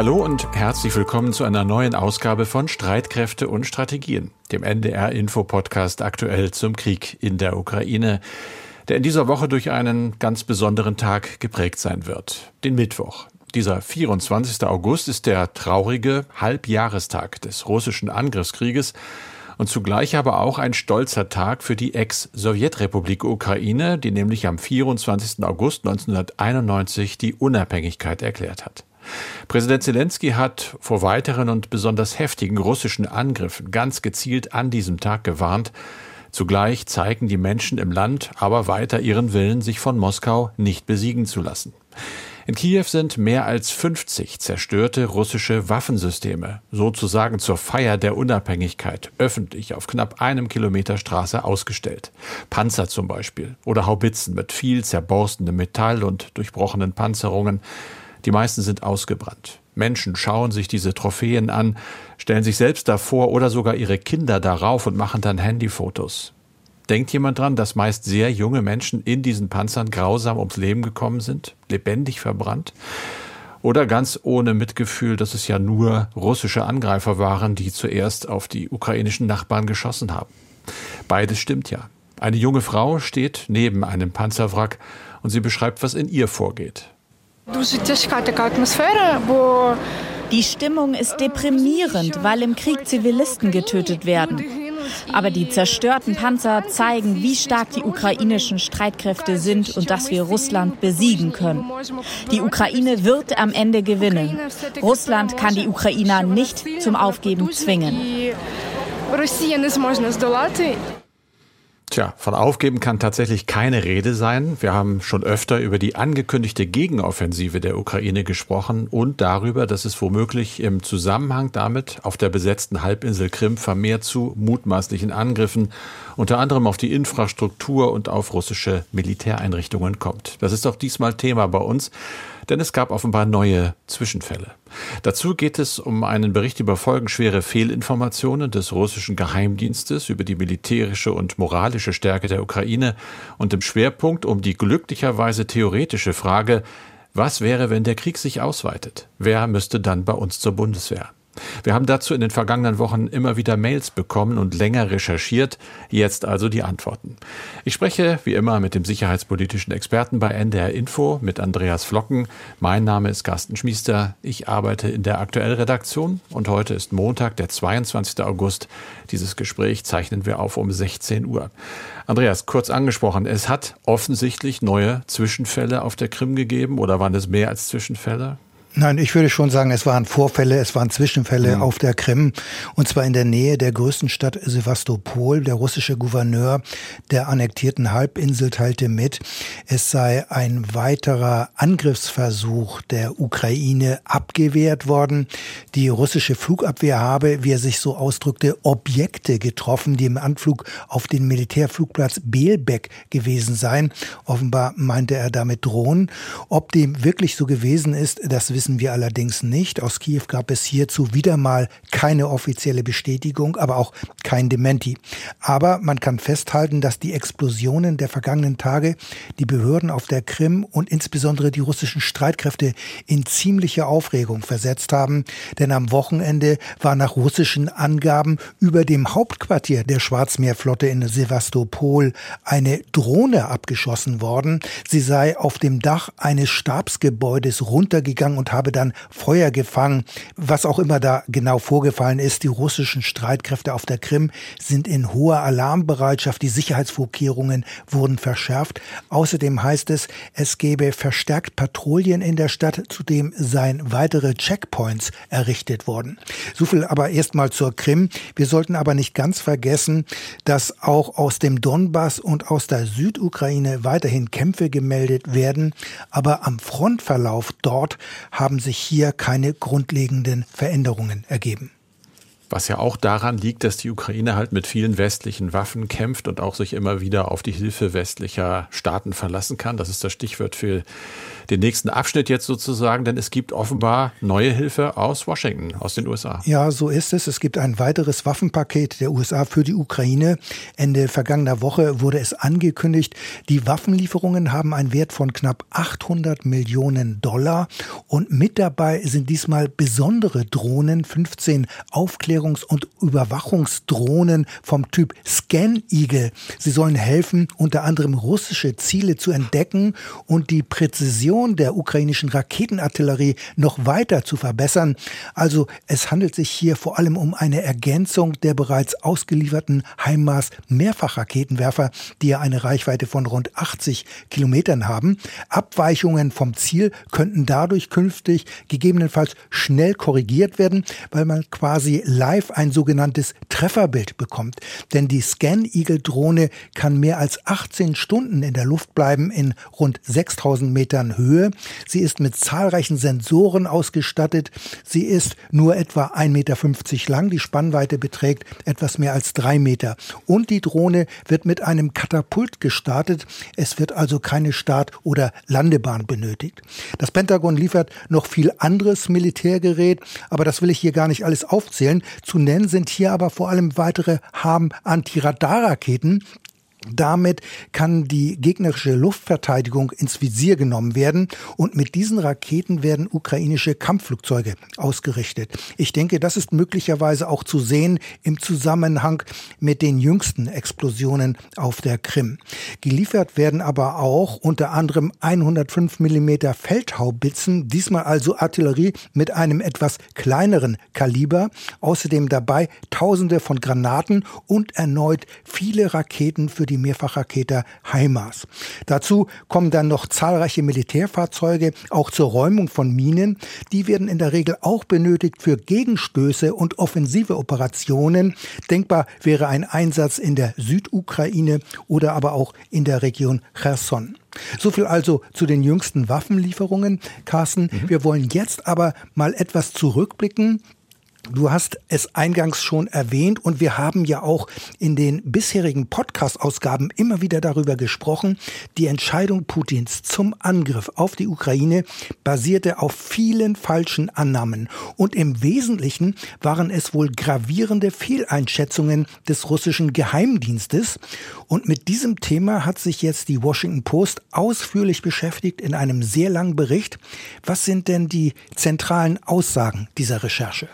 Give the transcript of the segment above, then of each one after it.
Hallo und herzlich willkommen zu einer neuen Ausgabe von Streitkräfte und Strategien, dem NDR Info Podcast aktuell zum Krieg in der Ukraine, der in dieser Woche durch einen ganz besonderen Tag geprägt sein wird, den Mittwoch. Dieser 24. August ist der traurige Halbjahrestag des russischen Angriffskrieges und zugleich aber auch ein stolzer Tag für die Ex-Sowjetrepublik Ukraine, die nämlich am 24. August 1991 die Unabhängigkeit erklärt hat. Präsident Zelensky hat vor weiteren und besonders heftigen russischen Angriffen ganz gezielt an diesem Tag gewarnt. Zugleich zeigen die Menschen im Land aber weiter ihren Willen, sich von Moskau nicht besiegen zu lassen. In Kiew sind mehr als 50 zerstörte russische Waffensysteme sozusagen zur Feier der Unabhängigkeit öffentlich auf knapp einem Kilometer Straße ausgestellt. Panzer zum Beispiel oder Haubitzen mit viel zerborstenem Metall und durchbrochenen Panzerungen. Die meisten sind ausgebrannt. Menschen schauen sich diese Trophäen an, stellen sich selbst davor oder sogar ihre Kinder darauf und machen dann Handyfotos. Denkt jemand dran, dass meist sehr junge Menschen in diesen Panzern grausam ums Leben gekommen sind, lebendig verbrannt? Oder ganz ohne Mitgefühl, dass es ja nur russische Angreifer waren, die zuerst auf die ukrainischen Nachbarn geschossen haben? Beides stimmt ja. Eine junge Frau steht neben einem Panzerwrack und sie beschreibt, was in ihr vorgeht. Die Stimmung ist deprimierend, weil im Krieg Zivilisten getötet werden. Aber die zerstörten Panzer zeigen, wie stark die ukrainischen Streitkräfte sind und dass wir Russland besiegen können. Die Ukraine wird am Ende gewinnen. Russland kann die Ukrainer nicht zum Aufgeben zwingen. Tja, von Aufgeben kann tatsächlich keine Rede sein. Wir haben schon öfter über die angekündigte Gegenoffensive der Ukraine gesprochen und darüber, dass es womöglich im Zusammenhang damit auf der besetzten Halbinsel Krim vermehrt zu mutmaßlichen Angriffen, unter anderem auf die Infrastruktur und auf russische Militäreinrichtungen kommt. Das ist auch diesmal Thema bei uns denn es gab offenbar neue Zwischenfälle. Dazu geht es um einen Bericht über folgenschwere Fehlinformationen des russischen Geheimdienstes über die militärische und moralische Stärke der Ukraine und im Schwerpunkt um die glücklicherweise theoretische Frage, was wäre, wenn der Krieg sich ausweitet? Wer müsste dann bei uns zur Bundeswehr? Wir haben dazu in den vergangenen Wochen immer wieder Mails bekommen und länger recherchiert. Jetzt also die Antworten. Ich spreche wie immer mit dem sicherheitspolitischen Experten bei NDR Info, mit Andreas Flocken. Mein Name ist Carsten Schmiester. Ich arbeite in der Aktuellredaktion und heute ist Montag, der 22. August. Dieses Gespräch zeichnen wir auf um 16 Uhr. Andreas, kurz angesprochen, es hat offensichtlich neue Zwischenfälle auf der Krim gegeben oder waren es mehr als Zwischenfälle? Nein, ich würde schon sagen, es waren Vorfälle, es waren Zwischenfälle mhm. auf der Krim und zwar in der Nähe der größten Stadt Sevastopol. Der russische Gouverneur der annektierten Halbinsel teilte mit, es sei ein weiterer Angriffsversuch der Ukraine abgewehrt worden. Die russische Flugabwehr habe, wie er sich so ausdrückte, Objekte getroffen, die im Anflug auf den Militärflugplatz Belbek gewesen seien. Offenbar meinte er damit Drohnen. Ob dem wirklich so gewesen ist, das wissen wir allerdings nicht. Aus Kiew gab es hierzu wieder mal keine offizielle Bestätigung, aber auch kein Dementi. Aber man kann festhalten, dass die Explosionen der vergangenen Tage die Behörden auf der Krim und insbesondere die russischen Streitkräfte in ziemliche Aufregung versetzt haben. Denn am Wochenende war nach russischen Angaben über dem Hauptquartier der Schwarzmeerflotte in Sevastopol eine Drohne abgeschossen worden. Sie sei auf dem Dach eines Stabsgebäudes runtergegangen und habe dann Feuer gefangen. Was auch immer da genau vorgefallen ist, die russischen Streitkräfte auf der Krim sind in hoher Alarmbereitschaft. Die Sicherheitsvorkehrungen wurden verschärft. Außerdem heißt es, es gebe verstärkt Patrouillen in der Stadt, zudem seien weitere Checkpoints errichtet worden. So viel aber erstmal zur Krim. Wir sollten aber nicht ganz vergessen, dass auch aus dem Donbass und aus der Südukraine weiterhin Kämpfe gemeldet werden. Aber am Frontverlauf dort haben sich hier keine grundlegenden Veränderungen ergeben. Was ja auch daran liegt, dass die Ukraine halt mit vielen westlichen Waffen kämpft und auch sich immer wieder auf die Hilfe westlicher Staaten verlassen kann. Das ist das Stichwort für den nächsten Abschnitt jetzt sozusagen, denn es gibt offenbar neue Hilfe aus Washington, aus den USA. Ja, so ist es. Es gibt ein weiteres Waffenpaket der USA für die Ukraine. Ende vergangener Woche wurde es angekündigt, die Waffenlieferungen haben einen Wert von knapp 800 Millionen Dollar und mit dabei sind diesmal besondere Drohnen, 15 Aufklärungs- und Überwachungsdrohnen vom Typ Scan Eagle. Sie sollen helfen, unter anderem russische Ziele zu entdecken und die Präzision der ukrainischen Raketenartillerie noch weiter zu verbessern. Also es handelt sich hier vor allem um eine Ergänzung der bereits ausgelieferten HIMARS Mehrfachraketenwerfer, die ja eine Reichweite von rund 80 Kilometern haben. Abweichungen vom Ziel könnten dadurch künftig gegebenenfalls schnell korrigiert werden, weil man quasi live ein sogenanntes Trefferbild bekommt. Denn die Scan Eagle Drohne kann mehr als 18 Stunden in der Luft bleiben in rund 6000 Metern Höhe. Sie ist mit zahlreichen Sensoren ausgestattet. Sie ist nur etwa 1,50 Meter lang. Die Spannweite beträgt etwas mehr als drei Meter. Und die Drohne wird mit einem Katapult gestartet. Es wird also keine Start- oder Landebahn benötigt. Das Pentagon liefert noch viel anderes Militärgerät, aber das will ich hier gar nicht alles aufzählen. Zu nennen sind hier aber vor allem weitere Harm-Antiradarraketen, damit kann die gegnerische Luftverteidigung ins Visier genommen werden und mit diesen Raketen werden ukrainische Kampfflugzeuge ausgerichtet. Ich denke, das ist möglicherweise auch zu sehen im Zusammenhang mit den jüngsten Explosionen auf der Krim. Geliefert werden aber auch unter anderem 105 mm Feldhaubitzen, diesmal also Artillerie mit einem etwas kleineren Kaliber, außerdem dabei Tausende von Granaten und erneut viele Raketen für die Mehrfachraketer HIMARS. Dazu kommen dann noch zahlreiche Militärfahrzeuge, auch zur Räumung von Minen. Die werden in der Regel auch benötigt für Gegenstöße und offensive Operationen. Denkbar wäre ein Einsatz in der Südukraine oder aber auch in der Region Cherson. So viel also zu den jüngsten Waffenlieferungen, Carsten. Mhm. Wir wollen jetzt aber mal etwas zurückblicken Du hast es eingangs schon erwähnt und wir haben ja auch in den bisherigen Podcast-Ausgaben immer wieder darüber gesprochen. Die Entscheidung Putins zum Angriff auf die Ukraine basierte auf vielen falschen Annahmen und im Wesentlichen waren es wohl gravierende Fehleinschätzungen des russischen Geheimdienstes. Und mit diesem Thema hat sich jetzt die Washington Post ausführlich beschäftigt in einem sehr langen Bericht. Was sind denn die zentralen Aussagen dieser Recherche?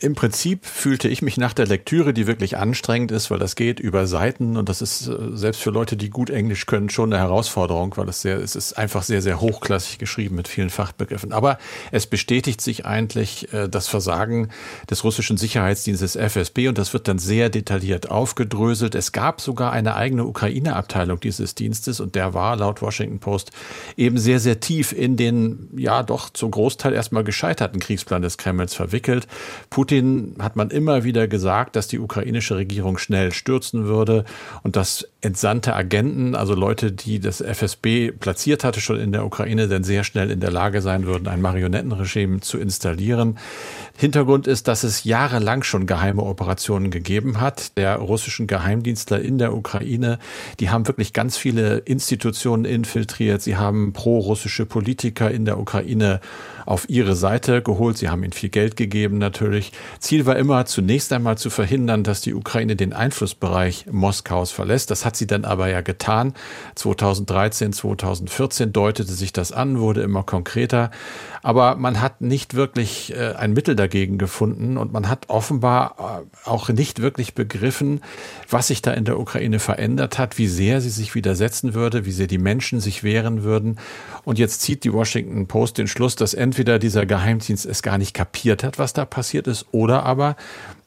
Im Prinzip fühlte ich mich nach der Lektüre, die wirklich anstrengend ist, weil das geht über Seiten und das ist äh, selbst für Leute, die gut Englisch können, schon eine Herausforderung, weil es sehr, es ist einfach sehr, sehr hochklassig geschrieben mit vielen Fachbegriffen. Aber es bestätigt sich eigentlich äh, das Versagen des russischen Sicherheitsdienstes FSB und das wird dann sehr detailliert aufgedröselt. Es gab sogar eine eigene Ukraine-Abteilung dieses Dienstes und der war laut Washington Post eben sehr, sehr tief in den, ja, doch zum Großteil erstmal gescheiterten Kriegsplan des Kremls verwickelt. Putin hat man immer wieder gesagt, dass die ukrainische Regierung schnell stürzen würde und dass entsandte Agenten, also Leute, die das FSB platziert hatte schon in der Ukraine, dann sehr schnell in der Lage sein würden, ein Marionettenregime zu installieren. Hintergrund ist, dass es jahrelang schon geheime Operationen gegeben hat, der russischen Geheimdienstler in der Ukraine. Die haben wirklich ganz viele Institutionen infiltriert. Sie haben pro-russische Politiker in der Ukraine auf ihre Seite geholt. Sie haben ihnen viel Geld gegeben natürlich. Ziel war immer zunächst einmal zu verhindern, dass die Ukraine den Einflussbereich Moskaus verlässt. Das hat sie dann aber ja getan. 2013, 2014 deutete sich das an, wurde immer konkreter. Aber man hat nicht wirklich äh, ein Mittel dagegen gefunden und man hat offenbar äh, auch nicht wirklich begriffen, was sich da in der Ukraine verändert hat, wie sehr sie sich widersetzen würde, wie sehr die Menschen sich wehren würden. Und jetzt zieht die Washington Post den Schluss, dass entweder dieser Geheimdienst es gar nicht kapiert hat, was da passiert ist, oder aber,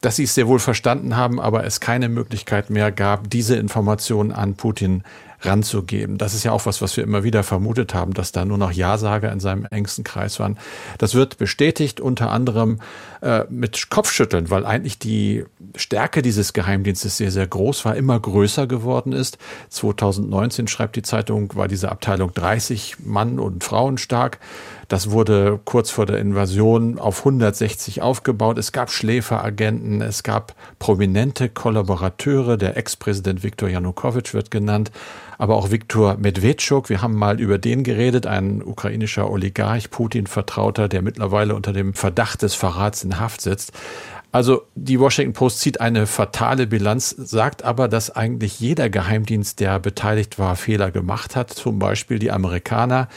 dass sie es sehr wohl verstanden haben, aber es keine Möglichkeit mehr gab, diese Informationen an Putin ranzugeben. Das ist ja auch was, was wir immer wieder vermutet haben, dass da nur noch Ja-Sager in seinem engsten Kreis waren. Das wird bestätigt unter anderem äh, mit Kopfschütteln, weil eigentlich die Stärke dieses Geheimdienstes sehr, sehr groß war, immer größer geworden ist. 2019 schreibt die Zeitung, war diese Abteilung 30 Mann und Frauen stark. Das wurde kurz vor der Invasion auf 160 aufgebaut. Es gab Schläferagenten, es gab prominente Kollaborateure. Der Ex-Präsident Viktor Janukowitsch wird genannt. aber auch Viktor Medvedchuk. Wir haben mal über den geredet, ein ukrainischer Oligarch, Putin-Vertrauter, der mittlerweile unter dem Verdacht des Verrats in Haft sitzt. Also die Washington Post zieht eine fatale Bilanz, sagt aber, dass eigentlich jeder Geheimdienst, der beteiligt war, Fehler gemacht hat. Zum Beispiel die Amerikaner,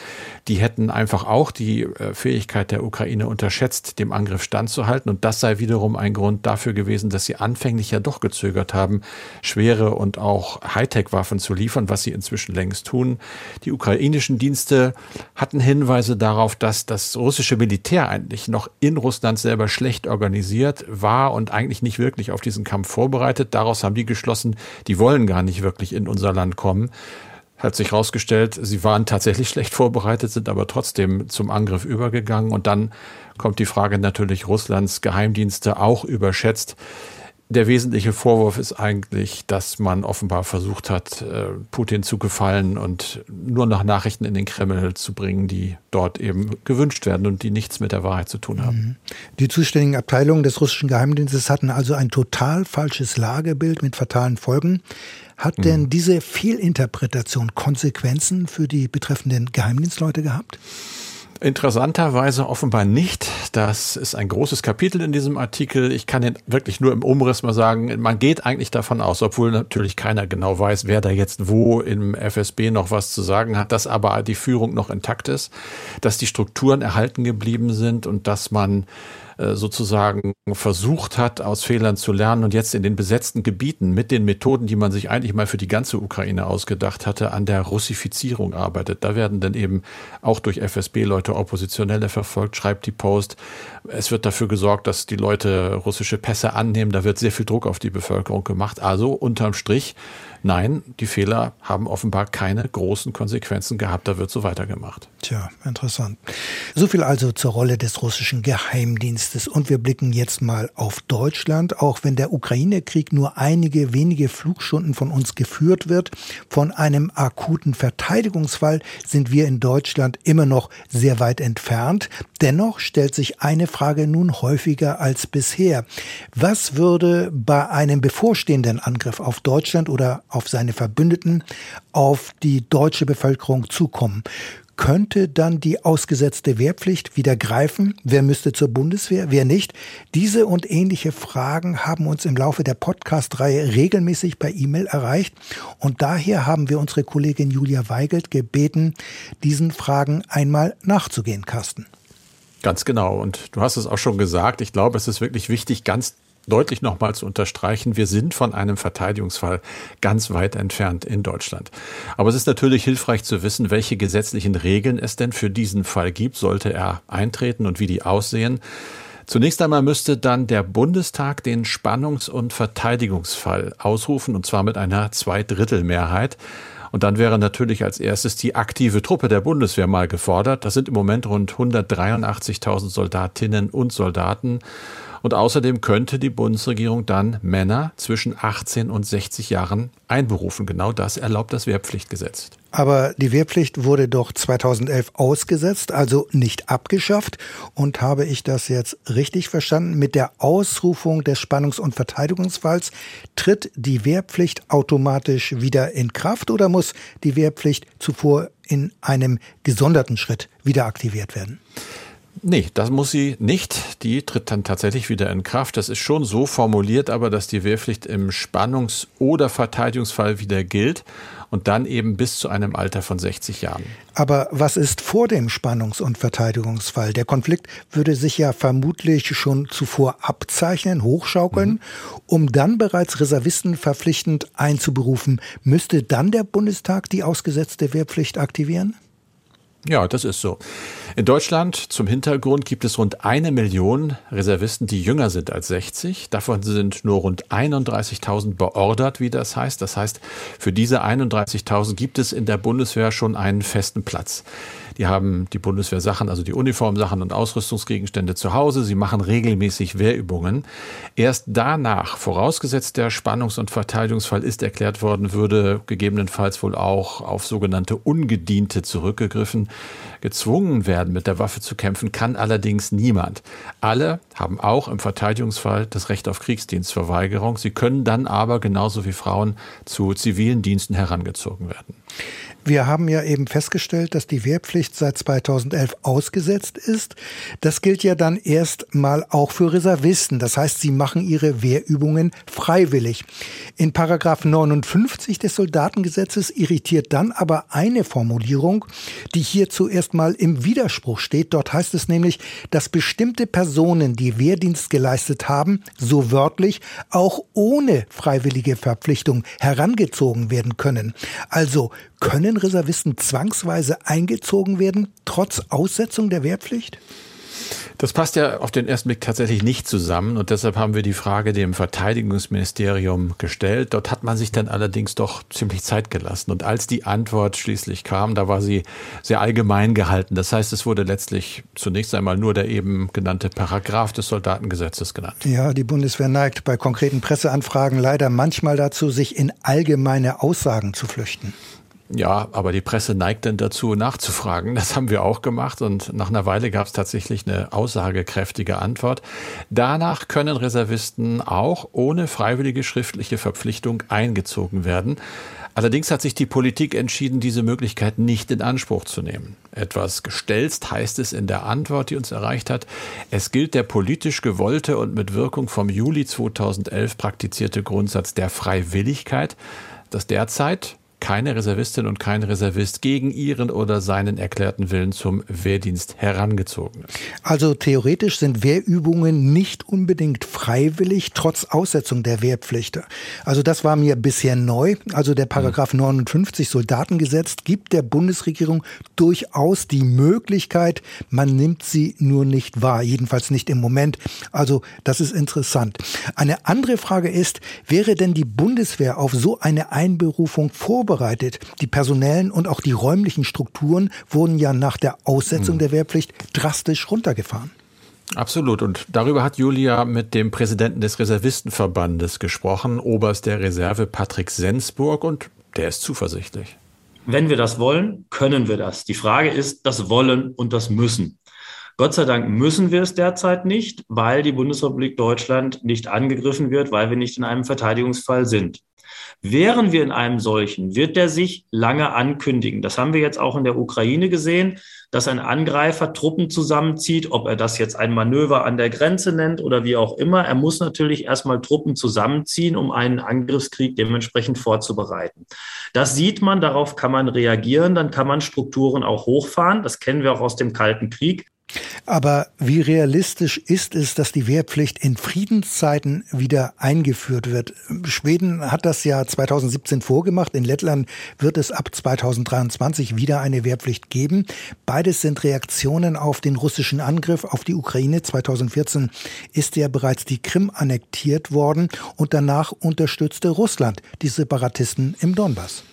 die hätten einfach auch die äh, Fähigkeit der Ukraine unterschätzt, dem Angriff standzuhalten. Und das sei wiederum ein Grund dafür gewesen, dass sie anfänglich ja doch gezögert haben, schwere und auch Hightech-Waffen zu liefern, was sie inzwischen längst tun. Die ukrainischen Dienste hatten Hinweise darauf, dass das russische Militär eigentlich noch in Russland selber schlecht organisiert war und eigentlich nicht wirklich auf diesen Kampf vorbereitet. Daraus haben die geschlossen, die wollen gar nicht wirklich in unser Land kommen. Hat sich herausgestellt, sie waren tatsächlich schlecht vorbereitet, sind aber trotzdem zum Angriff übergegangen. Und dann kommt die Frage natürlich Russlands Geheimdienste auch überschätzt. Der wesentliche Vorwurf ist eigentlich, dass man offenbar versucht hat, äh, Putin zu gefallen und nur noch Nachrichten in den Kreml zu bringen, die dort eben gewünscht werden und die nichts mit der Wahrheit zu tun haben. Mhm. Die zuständigen Abteilungen des russischen Geheimdienstes hatten also ein total falsches Lagebild mit fatalen Folgen. Hat mhm. denn diese Fehlinterpretation Konsequenzen für die betreffenden Geheimdienstleute gehabt? Interessanterweise offenbar nicht. Das ist ein großes Kapitel in diesem Artikel. Ich kann Ihnen wirklich nur im Umriss mal sagen, man geht eigentlich davon aus, obwohl natürlich keiner genau weiß, wer da jetzt wo im FSB noch was zu sagen hat, dass aber die Führung noch intakt ist, dass die Strukturen erhalten geblieben sind und dass man sozusagen versucht hat, aus Fehlern zu lernen und jetzt in den besetzten Gebieten mit den Methoden, die man sich eigentlich mal für die ganze Ukraine ausgedacht hatte, an der Russifizierung arbeitet. Da werden dann eben auch durch FSB-Leute Oppositionelle verfolgt, schreibt die Post. Es wird dafür gesorgt, dass die Leute russische Pässe annehmen. Da wird sehr viel Druck auf die Bevölkerung gemacht. Also unterm Strich Nein, die Fehler haben offenbar keine großen Konsequenzen gehabt. Da wird so weitergemacht. Tja, interessant. So viel also zur Rolle des russischen Geheimdienstes. Und wir blicken jetzt mal auf Deutschland. Auch wenn der Ukraine-Krieg nur einige wenige Flugstunden von uns geführt wird, von einem akuten Verteidigungsfall sind wir in Deutschland immer noch sehr weit entfernt. Dennoch stellt sich eine Frage nun häufiger als bisher. Was würde bei einem bevorstehenden Angriff auf Deutschland oder auf seine Verbündeten, auf die deutsche Bevölkerung zukommen. Könnte dann die ausgesetzte Wehrpflicht wieder greifen? Wer müsste zur Bundeswehr? Wer nicht? Diese und ähnliche Fragen haben uns im Laufe der Podcast-Reihe regelmäßig per E-Mail erreicht. Und daher haben wir unsere Kollegin Julia Weigelt gebeten, diesen Fragen einmal nachzugehen, Carsten. Ganz genau. Und du hast es auch schon gesagt. Ich glaube, es ist wirklich wichtig, ganz deutlich nochmal zu unterstreichen, wir sind von einem Verteidigungsfall ganz weit entfernt in Deutschland. Aber es ist natürlich hilfreich zu wissen, welche gesetzlichen Regeln es denn für diesen Fall gibt, sollte er eintreten und wie die aussehen. Zunächst einmal müsste dann der Bundestag den Spannungs- und Verteidigungsfall ausrufen, und zwar mit einer Zweidrittelmehrheit. Und dann wäre natürlich als erstes die aktive Truppe der Bundeswehr mal gefordert. Das sind im Moment rund 183.000 Soldatinnen und Soldaten. Und außerdem könnte die Bundesregierung dann Männer zwischen 18 und 60 Jahren einberufen. Genau das erlaubt das Wehrpflichtgesetz. Aber die Wehrpflicht wurde doch 2011 ausgesetzt, also nicht abgeschafft. Und habe ich das jetzt richtig verstanden? Mit der Ausrufung des Spannungs- und Verteidigungsfalls tritt die Wehrpflicht automatisch wieder in Kraft oder muss die Wehrpflicht zuvor in einem gesonderten Schritt wieder aktiviert werden? Nee, das muss sie nicht. Die tritt dann tatsächlich wieder in Kraft. Das ist schon so formuliert, aber dass die Wehrpflicht im Spannungs- oder Verteidigungsfall wieder gilt und dann eben bis zu einem Alter von 60 Jahren. Aber was ist vor dem Spannungs- und Verteidigungsfall? Der Konflikt würde sich ja vermutlich schon zuvor abzeichnen, hochschaukeln, mhm. um dann bereits Reservisten verpflichtend einzuberufen. Müsste dann der Bundestag die ausgesetzte Wehrpflicht aktivieren? Ja, das ist so. In Deutschland zum Hintergrund gibt es rund eine Million Reservisten, die jünger sind als 60. Davon sind nur rund 31.000 beordert, wie das heißt. Das heißt, für diese 31.000 gibt es in der Bundeswehr schon einen festen Platz. Die haben die Bundeswehrsachen, also die Uniformsachen und Ausrüstungsgegenstände zu Hause. Sie machen regelmäßig Wehrübungen. Erst danach, vorausgesetzt der Spannungs- und Verteidigungsfall ist erklärt worden, würde gegebenenfalls wohl auch auf sogenannte Ungediente zurückgegriffen. Gezwungen werden, mit der Waffe zu kämpfen, kann allerdings niemand. Alle haben auch im Verteidigungsfall das Recht auf Kriegsdienstverweigerung. Sie können dann aber genauso wie Frauen zu zivilen Diensten herangezogen werden. Wir haben ja eben festgestellt, dass die Wehrpflicht seit 2011 ausgesetzt ist. Das gilt ja dann erst mal auch für Reservisten. Das heißt, sie machen ihre Wehrübungen freiwillig. In Paragraph 59 des Soldatengesetzes irritiert dann aber eine Formulierung, die hier zuerst mal im Widerspruch steht. Dort heißt es nämlich, dass bestimmte Personen, die Wehrdienst geleistet haben, so wörtlich auch ohne freiwillige Verpflichtung herangezogen werden können. Also können Reservisten zwangsweise eingezogen werden, trotz Aussetzung der Wehrpflicht? Das passt ja auf den ersten Blick tatsächlich nicht zusammen und deshalb haben wir die Frage dem Verteidigungsministerium gestellt. Dort hat man sich dann allerdings doch ziemlich Zeit gelassen und als die Antwort schließlich kam, da war sie sehr allgemein gehalten. Das heißt, es wurde letztlich zunächst einmal nur der eben genannte Paragraph des Soldatengesetzes genannt. Ja, die Bundeswehr neigt bei konkreten Presseanfragen leider manchmal dazu, sich in allgemeine Aussagen zu flüchten. Ja, aber die Presse neigt dann dazu, nachzufragen. Das haben wir auch gemacht und nach einer Weile gab es tatsächlich eine aussagekräftige Antwort. Danach können Reservisten auch ohne freiwillige schriftliche Verpflichtung eingezogen werden. Allerdings hat sich die Politik entschieden, diese Möglichkeit nicht in Anspruch zu nehmen. Etwas gestelzt heißt es in der Antwort, die uns erreicht hat. Es gilt der politisch gewollte und mit Wirkung vom Juli 2011 praktizierte Grundsatz der Freiwilligkeit, dass derzeit keine Reservistin und kein Reservist gegen ihren oder seinen erklärten Willen zum Wehrdienst herangezogen ist. Also theoretisch sind Wehrübungen nicht unbedingt freiwillig, trotz Aussetzung der Wehrpflicht. Also das war mir bisher neu. Also der Paragraph 59 Soldatengesetz gibt der Bundesregierung durchaus die Möglichkeit, man nimmt sie nur nicht wahr, jedenfalls nicht im Moment. Also das ist interessant. Eine andere Frage ist, wäre denn die Bundeswehr auf so eine Einberufung vorbereitet? Vorbereitet. Die personellen und auch die räumlichen Strukturen wurden ja nach der Aussetzung mhm. der Wehrpflicht drastisch runtergefahren. Absolut. Und darüber hat Julia mit dem Präsidenten des Reservistenverbandes gesprochen, Oberst der Reserve Patrick Sensburg, und der ist zuversichtlich. Wenn wir das wollen, können wir das. Die Frage ist das Wollen und das Müssen. Gott sei Dank müssen wir es derzeit nicht, weil die Bundesrepublik Deutschland nicht angegriffen wird, weil wir nicht in einem Verteidigungsfall sind. Wären wir in einem solchen, wird der sich lange ankündigen. Das haben wir jetzt auch in der Ukraine gesehen, dass ein Angreifer Truppen zusammenzieht, ob er das jetzt ein Manöver an der Grenze nennt oder wie auch immer. Er muss natürlich erstmal Truppen zusammenziehen, um einen Angriffskrieg dementsprechend vorzubereiten. Das sieht man, darauf kann man reagieren, dann kann man Strukturen auch hochfahren. Das kennen wir auch aus dem Kalten Krieg. Aber wie realistisch ist es, dass die Wehrpflicht in Friedenszeiten wieder eingeführt wird? Schweden hat das ja 2017 vorgemacht. In Lettland wird es ab 2023 wieder eine Wehrpflicht geben. Beides sind Reaktionen auf den russischen Angriff auf die Ukraine. 2014 ist ja bereits die Krim annektiert worden und danach unterstützte Russland die Separatisten im Donbass.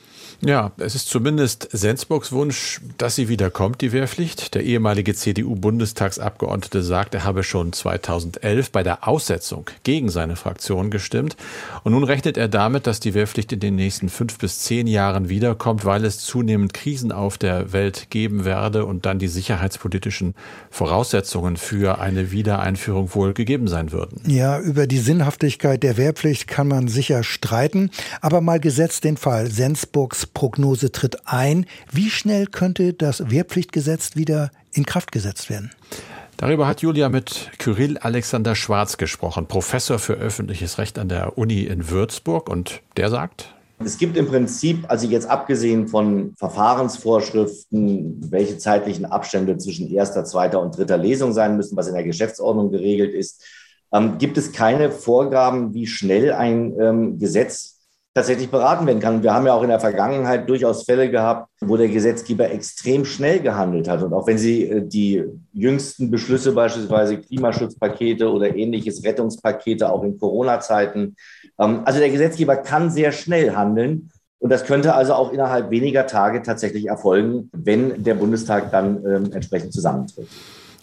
Ja, es ist zumindest Sensburgs Wunsch, dass sie wiederkommt, die Wehrpflicht. Der ehemalige CDU-Bundestagsabgeordnete sagt, er habe schon 2011 bei der Aussetzung gegen seine Fraktion gestimmt. Und nun rechnet er damit, dass die Wehrpflicht in den nächsten fünf bis zehn Jahren wiederkommt, weil es zunehmend Krisen auf der Welt geben werde und dann die sicherheitspolitischen Voraussetzungen für eine Wiedereinführung wohl gegeben sein würden. Ja, über die Sinnhaftigkeit der Wehrpflicht kann man sicher streiten. Aber mal gesetzt den Fall, Sensburgs Prognose tritt ein. Wie schnell könnte das Wehrpflichtgesetz wieder in Kraft gesetzt werden? Darüber hat Julia mit Kyrill Alexander Schwarz gesprochen, Professor für öffentliches Recht an der Uni in Würzburg. Und der sagt, es gibt im Prinzip, also jetzt abgesehen von Verfahrensvorschriften, welche zeitlichen Abstände zwischen erster, zweiter und dritter Lesung sein müssen, was in der Geschäftsordnung geregelt ist, ähm, gibt es keine Vorgaben, wie schnell ein ähm, Gesetz tatsächlich beraten werden kann. Und wir haben ja auch in der Vergangenheit durchaus Fälle gehabt, wo der Gesetzgeber extrem schnell gehandelt hat. Und auch wenn Sie äh, die jüngsten Beschlüsse, beispielsweise Klimaschutzpakete oder ähnliches, Rettungspakete, auch in Corona-Zeiten, ähm, also der Gesetzgeber kann sehr schnell handeln. Und das könnte also auch innerhalb weniger Tage tatsächlich erfolgen, wenn der Bundestag dann ähm, entsprechend zusammentritt.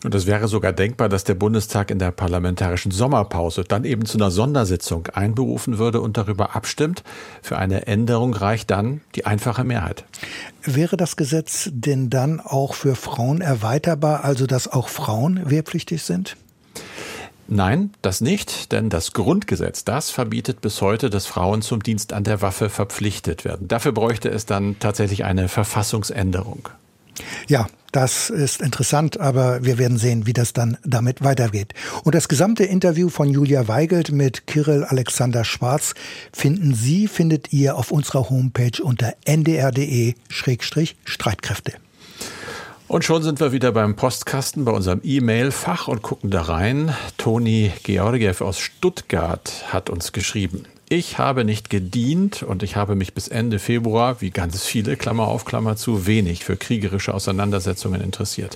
Und es wäre sogar denkbar, dass der Bundestag in der parlamentarischen Sommerpause dann eben zu einer Sondersitzung einberufen würde und darüber abstimmt. Für eine Änderung reicht dann die einfache Mehrheit. Wäre das Gesetz denn dann auch für Frauen erweiterbar, also dass auch Frauen wehrpflichtig sind? Nein, das nicht, denn das Grundgesetz, das verbietet bis heute, dass Frauen zum Dienst an der Waffe verpflichtet werden. Dafür bräuchte es dann tatsächlich eine Verfassungsänderung. Ja, das ist interessant, aber wir werden sehen, wie das dann damit weitergeht. Und das gesamte Interview von Julia Weigelt mit Kirill Alexander Schwarz finden Sie, findet ihr auf unserer Homepage unter ndr.de-streitkräfte. Und schon sind wir wieder beim Postkasten, bei unserem E-Mail-Fach und gucken da rein. Toni Georgiev aus Stuttgart hat uns geschrieben. Ich habe nicht gedient und ich habe mich bis Ende Februar, wie ganz viele, Klammer auf Klammer zu, wenig für kriegerische Auseinandersetzungen interessiert.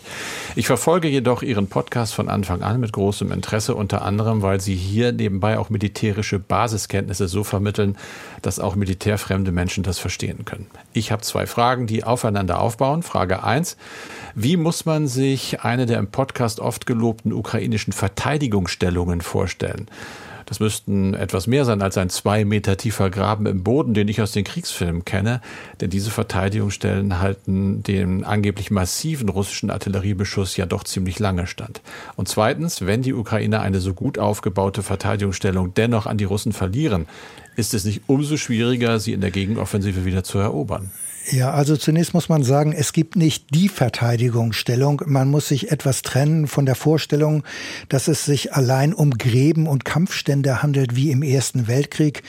Ich verfolge jedoch Ihren Podcast von Anfang an mit großem Interesse, unter anderem, weil Sie hier nebenbei auch militärische Basiskenntnisse so vermitteln, dass auch militärfremde Menschen das verstehen können. Ich habe zwei Fragen, die aufeinander aufbauen. Frage eins: Wie muss man sich eine der im Podcast oft gelobten ukrainischen Verteidigungsstellungen vorstellen? Das müssten etwas mehr sein als ein zwei Meter tiefer Graben im Boden, den ich aus den Kriegsfilmen kenne. Denn diese Verteidigungsstellen halten den angeblich massiven russischen Artilleriebeschuss ja doch ziemlich lange stand. Und zweitens, wenn die Ukrainer eine so gut aufgebaute Verteidigungsstellung dennoch an die Russen verlieren, ist es nicht umso schwieriger, sie in der Gegenoffensive wieder zu erobern. Ja, also zunächst muss man sagen, es gibt nicht die Verteidigungsstellung. Man muss sich etwas trennen von der Vorstellung, dass es sich allein um Gräben und Kampfstände handelt wie im Ersten Weltkrieg.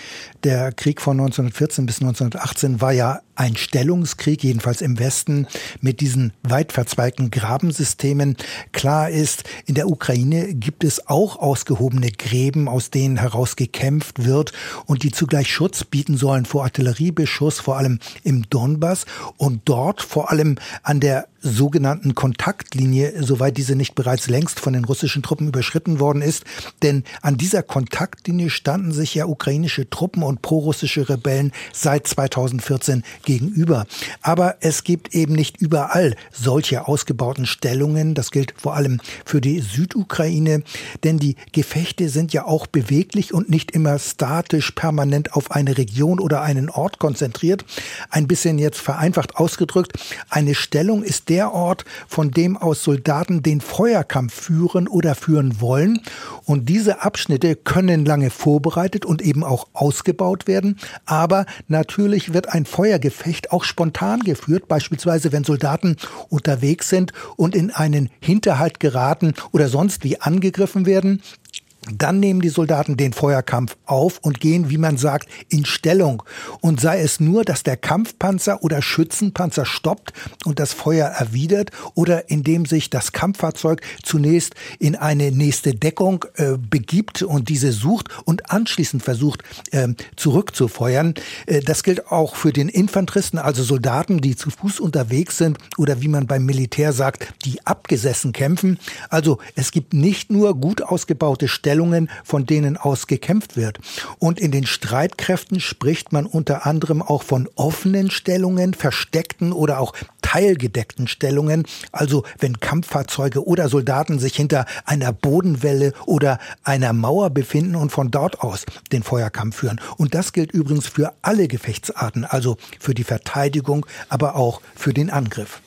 Der Krieg von 1914 bis 1918 war ja ein Stellungskrieg, jedenfalls im Westen, mit diesen weit verzweigten Grabensystemen. Klar ist, in der Ukraine gibt es auch ausgehobene Gräben, aus denen heraus gekämpft wird und die zugleich Schutz bieten sollen vor Artilleriebeschuss, vor allem im Donbass und dort vor allem an der sogenannten Kontaktlinie, soweit diese nicht bereits längst von den russischen Truppen überschritten worden ist. Denn an dieser Kontaktlinie standen sich ja ukrainische Truppen und prorussische Rebellen seit 2014 gegenüber. Aber es gibt eben nicht überall solche ausgebauten Stellungen. Das gilt vor allem für die Südukraine, denn die Gefechte sind ja auch beweglich und nicht immer statisch permanent auf eine Region oder einen Ort konzentriert. Ein bisschen jetzt vereinfacht ausgedrückt, eine Stellung ist der Ort, von dem aus Soldaten den Feuerkampf führen oder führen wollen. Und diese Abschnitte können lange vorbereitet und eben auch ausgebaut werden. Aber natürlich wird ein Feuergefecht auch spontan geführt, beispielsweise wenn Soldaten unterwegs sind und in einen Hinterhalt geraten oder sonst wie angegriffen werden. Dann nehmen die Soldaten den Feuerkampf auf und gehen, wie man sagt, in Stellung. Und sei es nur, dass der Kampfpanzer oder Schützenpanzer stoppt und das Feuer erwidert oder indem sich das Kampffahrzeug zunächst in eine nächste Deckung äh, begibt und diese sucht und anschließend versucht äh, zurückzufeuern. Äh, das gilt auch für den Infanteristen, also Soldaten, die zu Fuß unterwegs sind oder wie man beim Militär sagt, die abgesessen kämpfen. Also es gibt nicht nur gut ausgebaute Stellungen, Stellungen, von denen aus gekämpft wird. Und in den Streitkräften spricht man unter anderem auch von offenen Stellungen, versteckten oder auch teilgedeckten Stellungen, also wenn Kampffahrzeuge oder Soldaten sich hinter einer Bodenwelle oder einer Mauer befinden und von dort aus den Feuerkampf führen. Und das gilt übrigens für alle Gefechtsarten, also für die Verteidigung, aber auch für den Angriff.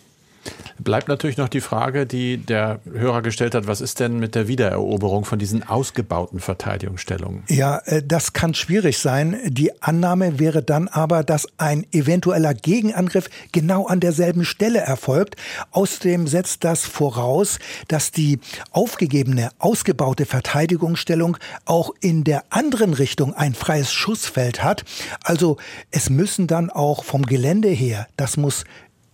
Bleibt natürlich noch die Frage, die der Hörer gestellt hat, was ist denn mit der Wiedereroberung von diesen ausgebauten Verteidigungsstellungen? Ja, äh, das kann schwierig sein. Die Annahme wäre dann aber, dass ein eventueller Gegenangriff genau an derselben Stelle erfolgt. Außerdem setzt das voraus, dass die aufgegebene, ausgebaute Verteidigungsstellung auch in der anderen Richtung ein freies Schussfeld hat. Also es müssen dann auch vom Gelände her, das muss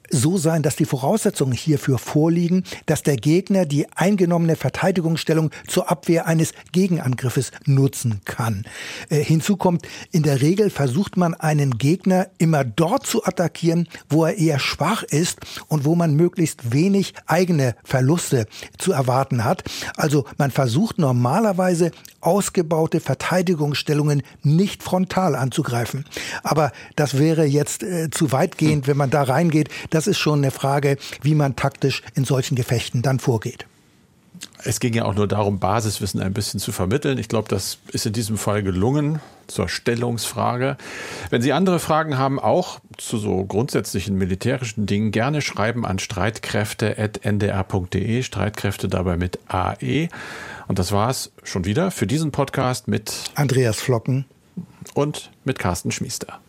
so sein, dass die Voraussetzungen hierfür vorliegen, dass der Gegner die eingenommene Verteidigungsstellung zur Abwehr eines Gegenangriffes nutzen kann. Äh, hinzu kommt, in der Regel versucht man einen Gegner immer dort zu attackieren, wo er eher schwach ist und wo man möglichst wenig eigene Verluste zu erwarten hat. Also man versucht normalerweise ausgebaute Verteidigungsstellungen nicht frontal anzugreifen. Aber das wäre jetzt äh, zu weitgehend, wenn man da reingeht. Das ist schon eine Frage, wie man taktisch in solchen Gefechten dann vorgeht. Es ging ja auch nur darum, Basiswissen ein bisschen zu vermitteln. Ich glaube, das ist in diesem Fall gelungen zur Stellungsfrage. Wenn Sie andere Fragen haben, auch zu so grundsätzlichen militärischen Dingen, gerne schreiben an streitkräfte.ndr.de, Streitkräfte dabei mit AE. Und das war's schon wieder für diesen Podcast mit Andreas Flocken und mit Carsten Schmiester.